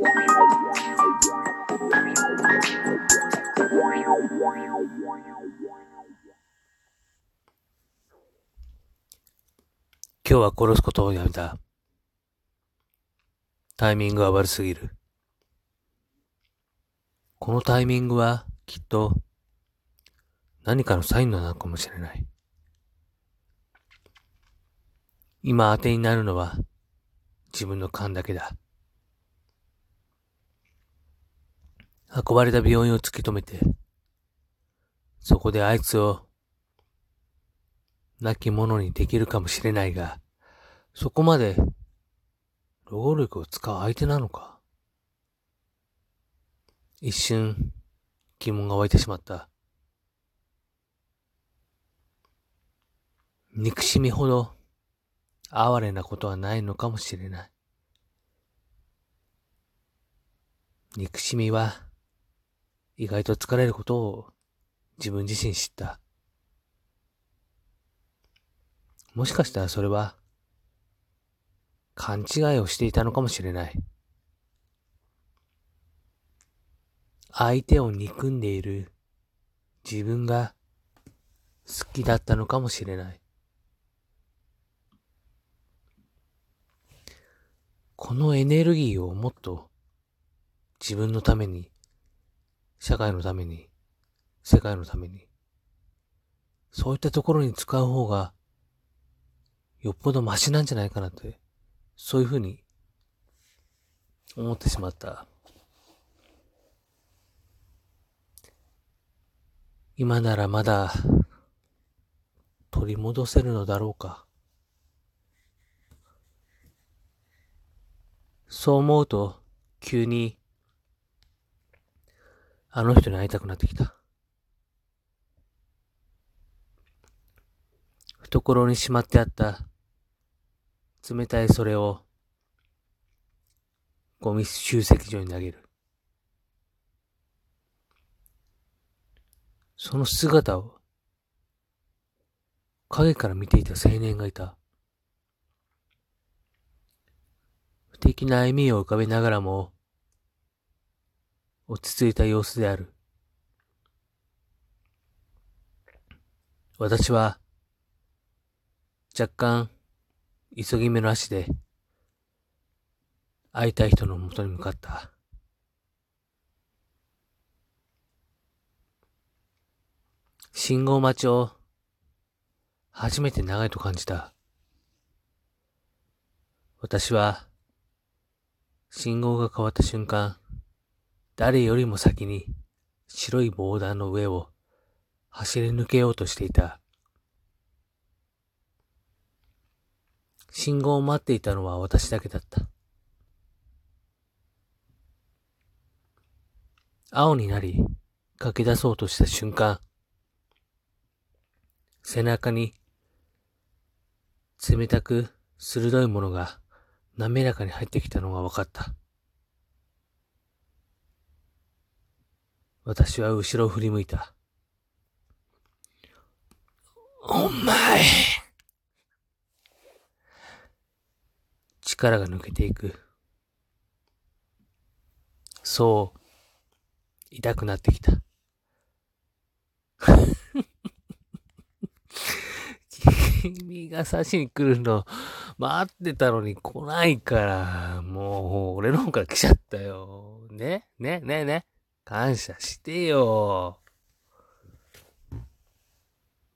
今日は殺すことをやめた。タイミングは悪すぎる。このタイミングはきっと何かのサインなのかもしれない。今当てになるのは自分の勘だけだ。運ばれた病院を突き止めて、そこであいつを亡き者にできるかもしれないが、そこまで労力を使う相手なのか一瞬疑問が湧いてしまった。憎しみほど哀れなことはないのかもしれない。憎しみは意外と疲れることを自分自身知った。もしかしたらそれは勘違いをしていたのかもしれない。相手を憎んでいる自分が好きだったのかもしれない。このエネルギーをもっと自分のために、社会のために、世界のために、そういったところに使う方が、よっぽどマシなんじゃないかなって、そういうふうに思ってしまった。今ならまだ取り戻せるのだろうか。そう思うと、急に、あの人に会いたくなってきた。懐にしまってあった冷たいそれをゴミ集積所に投げる。その姿を影から見ていた青年がいた。不敵な笑みを浮かべながらも、落ち着いた様子である。私は、若干、急ぎ目の足で、会いたい人のもとに向かった。信号待ちを、初めて長いと感じた。私は、信号が変わった瞬間、誰よりも先に白いボーダーの上を走り抜けようとしていた。信号を待っていたのは私だけだった。青になり、駆け出そうとした瞬間、背中に冷たく鋭いものが滑らかに入ってきたのが分かった。私は後ろを振り向いた。お前。力が抜けていく。そう、痛くなってきた。君が刺しに来るの待ってたのに来ないから、もう俺の方から来ちゃったよ。ね？ね？ね？ね？感謝してよ。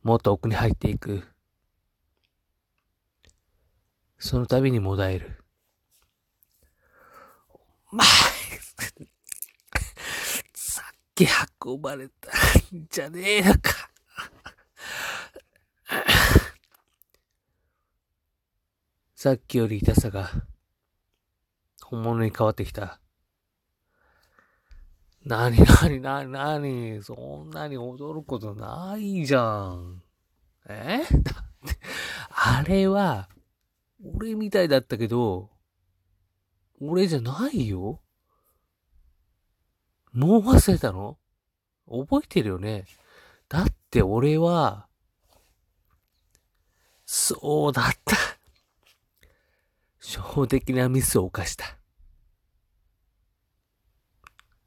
もっと奥に入っていく。その度にもだえる。まあ、さっき運ばれたんじゃねえのか。さっきより痛さが、本物に変わってきた。なになになになにそんなに驚くことないじゃん。え？だって、あれは、俺みたいだったけど、俺じゃないよ。もう忘れたの？覚えてるよね？だって俺は、そうだった。初歩的なミスを犯した。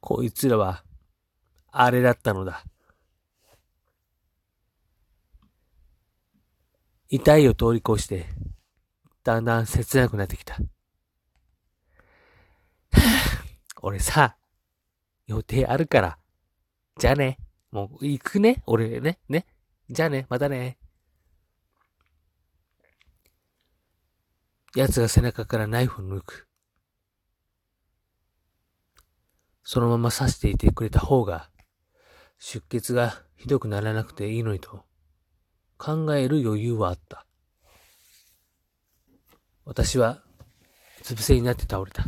こいつらは、あれだったのだ。痛いを通り越して、だんだん切なくなってきた。俺さ、予定あるから。じゃあね。もう行くね。俺ね。ね。じゃあね。またね。奴が背中からナイフを抜く。そのまま刺していてくれた方が、出血がひどくならなくていいのにと、考える余裕はあった。私は、うつ伏せになって倒れた。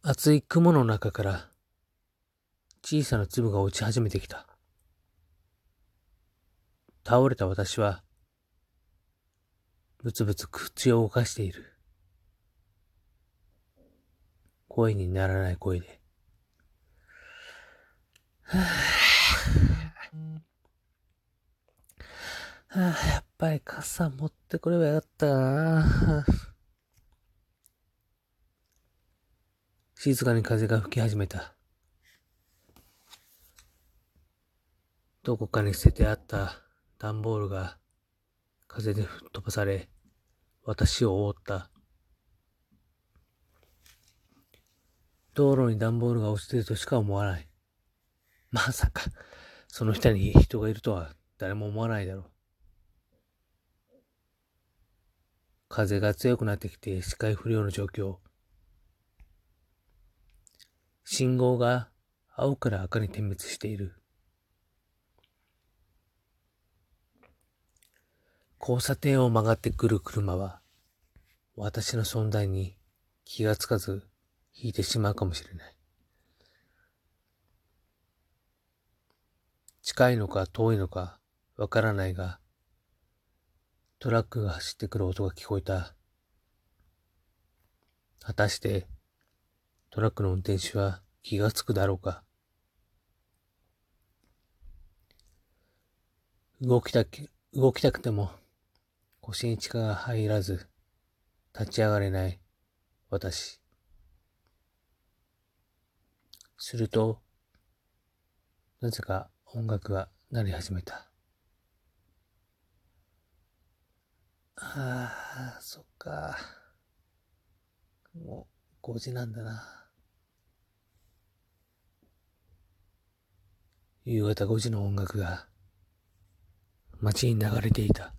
厚い雲の中から小さな粒が落ち始めてきた。倒れた私は、ぶつぶつ口を動かしている。声にならない声で。はぁ、はぁ、やっぱり傘持ってくればよかったな静かに風が吹き始めた。どこかに捨ててあった段ボールが風で吹っ飛ばされ、私を覆った。道路に段ボールが落ちてるとしか思わない。まさか、その下に人がいるとは誰も思わないだろう。風が強くなってきて視界不良の状況。信号が青から赤に点滅している。交差点を曲がってくる車は、私の存在に気がつかず引いてしまうかもしれない。近いのか遠いのかわからないが、トラックが走ってくる音が聞こえた。果たして、トラックの運転手は気がつくだろうか。動きたく、動きたくても腰に力が入らず、立ち上がれない私。すると、なぜか音楽が鳴り始めた。ああ、そっか。もう5時なんだな。夕方5時の音楽が街に流れていた。